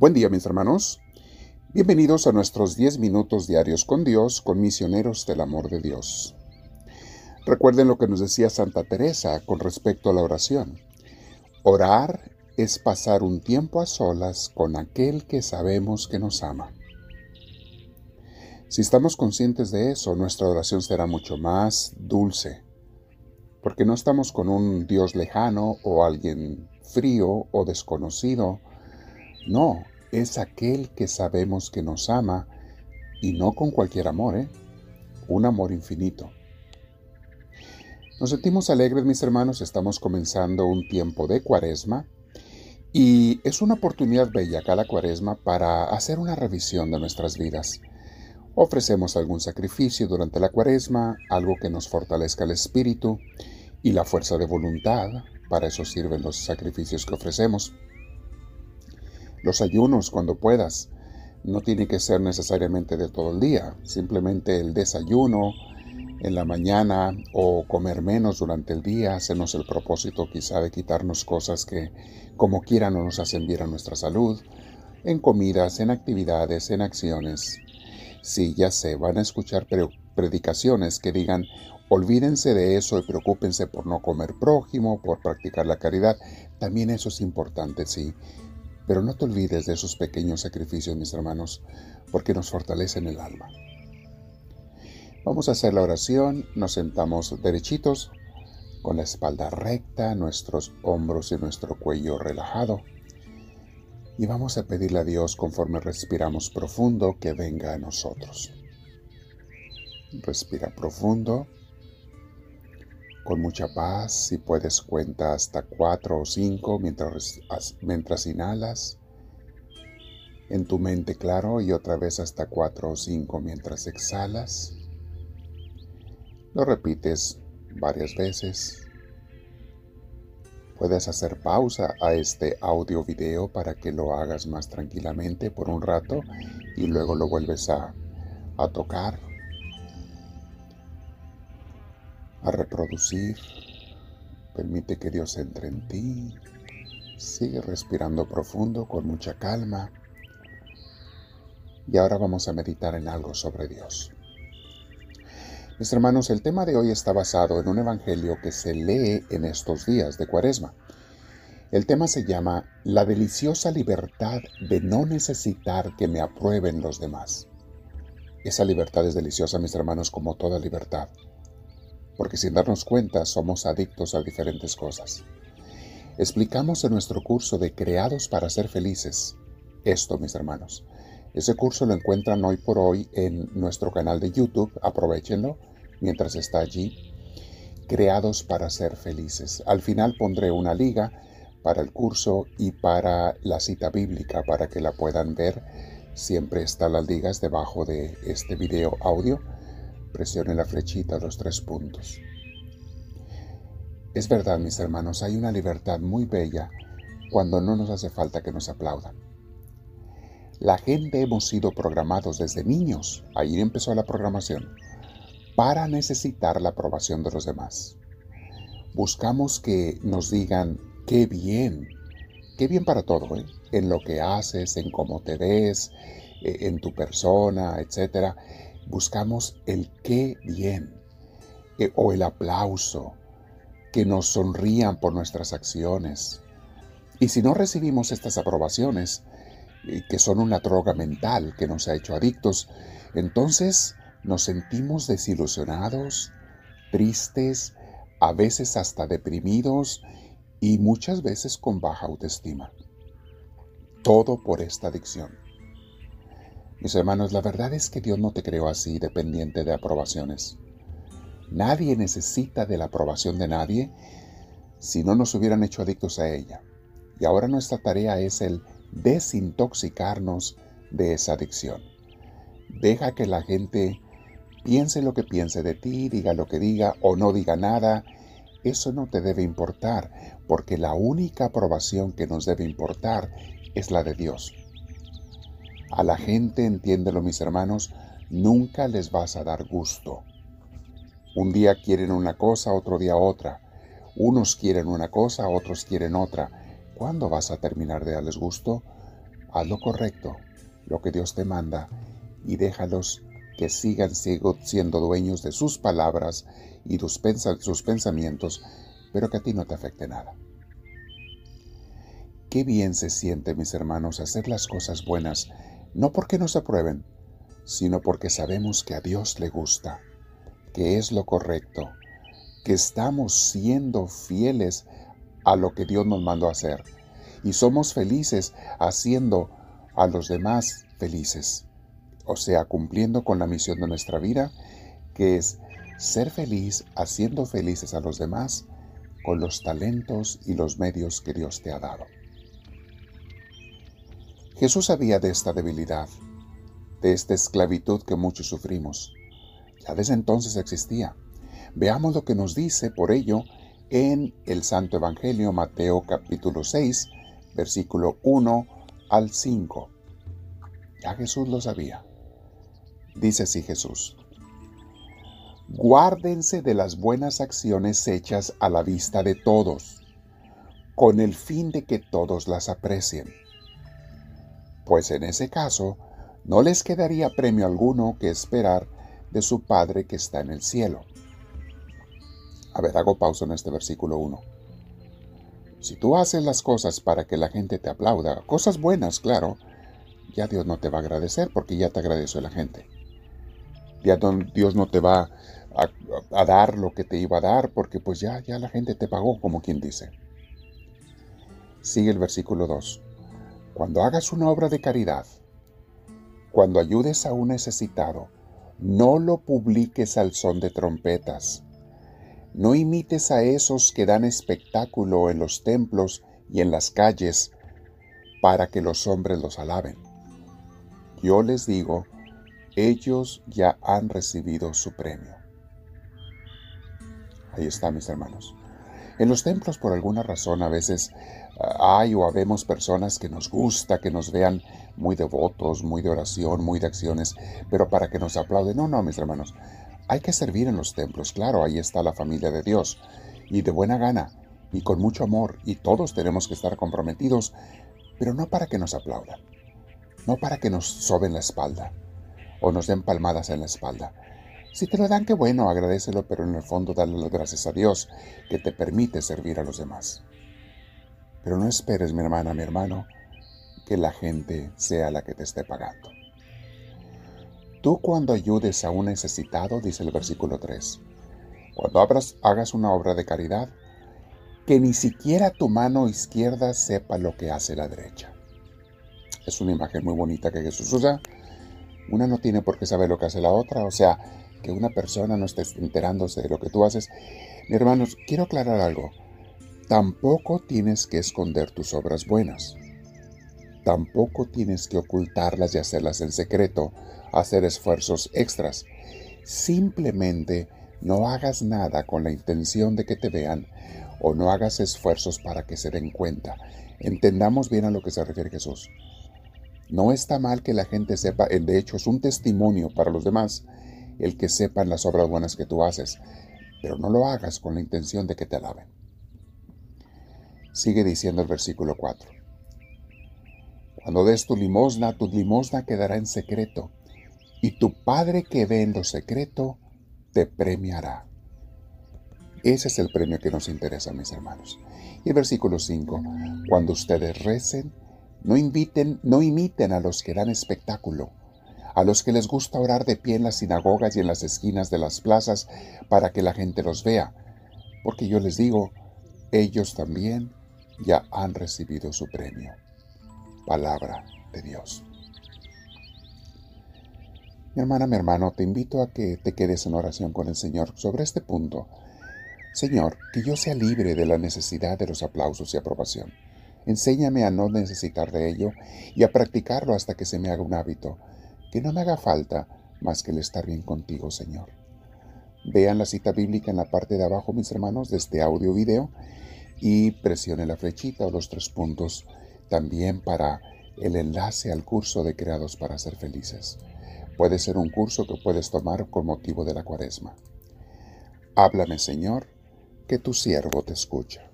Buen día mis hermanos. Bienvenidos a nuestros 10 minutos diarios con Dios, con misioneros del amor de Dios. Recuerden lo que nos decía Santa Teresa con respecto a la oración. Orar es pasar un tiempo a solas con aquel que sabemos que nos ama. Si estamos conscientes de eso, nuestra oración será mucho más dulce, porque no estamos con un Dios lejano o alguien frío o desconocido, no, es aquel que sabemos que nos ama y no con cualquier amor, ¿eh? un amor infinito. Nos sentimos alegres, mis hermanos, estamos comenzando un tiempo de cuaresma y es una oportunidad bella cada cuaresma para hacer una revisión de nuestras vidas. Ofrecemos algún sacrificio durante la cuaresma, algo que nos fortalezca el espíritu y la fuerza de voluntad, para eso sirven los sacrificios que ofrecemos. Los ayunos cuando puedas. No tiene que ser necesariamente de todo el día, simplemente el desayuno en la mañana o comer menos durante el día, hacernos el propósito quizá de quitarnos cosas que como quiera no nos hacen bien a nuestra salud, en comidas, en actividades, en acciones. Sí, ya sé, van a escuchar predicaciones que digan, olvídense de eso y preocúpense por no comer prójimo, por practicar la caridad. También eso es importante, sí. Pero no te olvides de esos pequeños sacrificios, mis hermanos, porque nos fortalecen el alma. Vamos a hacer la oración, nos sentamos derechitos, con la espalda recta, nuestros hombros y nuestro cuello relajado. Y vamos a pedirle a Dios conforme respiramos profundo que venga a nosotros. Respira profundo con mucha paz, si puedes cuenta hasta cuatro o cinco mientras, mientras inhalas. En tu mente, claro, y otra vez hasta cuatro o cinco mientras exhalas. Lo repites varias veces. Puedes hacer pausa a este audio video para que lo hagas más tranquilamente por un rato y luego lo vuelves a, a tocar a reproducir. Permite que Dios entre en ti. Sigue respirando profundo con mucha calma. Y ahora vamos a meditar en algo sobre Dios. Mis hermanos, el tema de hoy está basado en un evangelio que se lee en estos días de Cuaresma. El tema se llama La deliciosa libertad de no necesitar que me aprueben los demás. Esa libertad es deliciosa, mis hermanos, como toda libertad porque sin darnos cuenta somos adictos a diferentes cosas. Explicamos en nuestro curso de Creados para ser felices esto, mis hermanos. Ese curso lo encuentran hoy por hoy en nuestro canal de YouTube, aprovechenlo mientras está allí. Creados para ser felices. Al final pondré una liga para el curso y para la cita bíblica para que la puedan ver. Siempre están las ligas debajo de este video audio Presione la flechita, los tres puntos. Es verdad, mis hermanos, hay una libertad muy bella cuando no nos hace falta que nos aplaudan. La gente hemos sido programados desde niños, ahí empezó la programación, para necesitar la aprobación de los demás. Buscamos que nos digan, qué bien, qué bien para todo, ¿eh? en lo que haces, en cómo te ves, eh, en tu persona, etc buscamos el qué bien o el aplauso, que nos sonrían por nuestras acciones. Y si no recibimos estas aprobaciones, eh, que son una droga mental que nos ha hecho adictos, entonces nos sentimos desilusionados, tristes, a veces hasta deprimidos y muchas veces con baja autoestima. Todo por esta adicción. Mis hermanos, la verdad es que Dios no te creó así, dependiente de aprobaciones. Nadie necesita de la aprobación de nadie si no nos hubieran hecho adictos a ella. Y ahora nuestra tarea es el desintoxicarnos de esa adicción. Deja que la gente piense lo que piense de ti, diga lo que diga o no diga nada. Eso no te debe importar, porque la única aprobación que nos debe importar es la de Dios. A la gente, entiéndelo mis hermanos, nunca les vas a dar gusto. Un día quieren una cosa, otro día otra. Unos quieren una cosa, otros quieren otra. ¿Cuándo vas a terminar de darles gusto? haz lo correcto, lo que Dios te manda, y déjalos que sigan siendo dueños de sus palabras y sus pensamientos, pero que a ti no te afecte nada. Qué bien se siente, mis hermanos, hacer las cosas buenas, no porque nos aprueben, sino porque sabemos que a Dios le gusta, que es lo correcto, que estamos siendo fieles a lo que Dios nos mandó a hacer y somos felices haciendo a los demás felices, o sea, cumpliendo con la misión de nuestra vida, que es ser feliz haciendo felices a los demás con los talentos y los medios que Dios te ha dado. Jesús sabía de esta debilidad, de esta esclavitud que muchos sufrimos. Ya desde entonces existía. Veamos lo que nos dice por ello en el Santo Evangelio Mateo capítulo 6, versículo 1 al 5. Ya Jesús lo sabía. Dice así Jesús. Guárdense de las buenas acciones hechas a la vista de todos, con el fin de que todos las aprecien pues en ese caso no les quedaría premio alguno que esperar de su Padre que está en el cielo. A ver, hago pausa en este versículo 1. Si tú haces las cosas para que la gente te aplauda, cosas buenas, claro, ya Dios no te va a agradecer porque ya te agradeció la gente. Ya Dios no te va a, a, dar lo que te iba a dar porque pues ya, ya la gente te pagó, como quien dice. Sigue el versículo 2. Cuando hagas una obra de caridad, cuando ayudes a un necesitado, no lo publiques al son de trompetas. No imites a esos que dan espectáculo en los templos y en las calles para que los hombres los alaben. Yo les digo, ellos ya han recibido su premio. Ahí está, mis hermanos. En los templos, por alguna razón, a veces hay o habemos personas que nos gusta que nos vean muy devotos, muy de oración, muy de acciones, pero para que nos aplauden. No, no, mis hermanos. Hay que servir en los templos, claro, ahí está la familia de Dios. Y de buena gana, y con mucho amor, y todos tenemos que estar comprometidos, pero no para que nos aplaudan, no para que nos soben la espalda, o nos den palmadas en la espalda. Si te lo dan, qué bueno, agradecelo, pero en el fondo dale las gracias a Dios que te permite servir a los demás. Pero no esperes, mi hermana, mi hermano, que la gente sea la que te esté pagando. Tú cuando ayudes a un necesitado, dice el versículo 3, cuando hagas una obra de caridad, que ni siquiera tu mano izquierda sepa lo que hace la derecha. Es una imagen muy bonita que Jesús usa. Una no tiene por qué saber lo que hace la otra, o sea, que una persona no esté enterándose de lo que tú haces. Mi hermanos, quiero aclarar algo. Tampoco tienes que esconder tus obras buenas. Tampoco tienes que ocultarlas y hacerlas en secreto, hacer esfuerzos extras. Simplemente no hagas nada con la intención de que te vean o no hagas esfuerzos para que se den cuenta. Entendamos bien a lo que se refiere Jesús. No está mal que la gente sepa, de hecho es un testimonio para los demás, el que sepan las obras buenas que tú haces, pero no lo hagas con la intención de que te alaben. Sigue diciendo el versículo 4. Cuando des tu limosna, tu limosna quedará en secreto, y tu Padre que ve en lo secreto te premiará. Ese es el premio que nos interesa, mis hermanos. Y el versículo 5, cuando ustedes recen, no inviten, no imiten a los que dan espectáculo, a los que les gusta orar de pie en las sinagogas y en las esquinas de las plazas para que la gente los vea, porque yo les digo, ellos también ya han recibido su premio. Palabra de Dios. Mi hermana, mi hermano, te invito a que te quedes en oración con el Señor sobre este punto. Señor, que yo sea libre de la necesidad de los aplausos y aprobación. Enséñame a no necesitar de ello y a practicarlo hasta que se me haga un hábito, que no me haga falta más que el estar bien contigo, Señor. Vean la cita bíblica en la parte de abajo, mis hermanos, de este audio video y presione la flechita o los tres puntos también para el enlace al curso de Creados para Ser Felices. Puede ser un curso que puedes tomar con motivo de la cuaresma. Háblame, Señor, que tu siervo te escucha.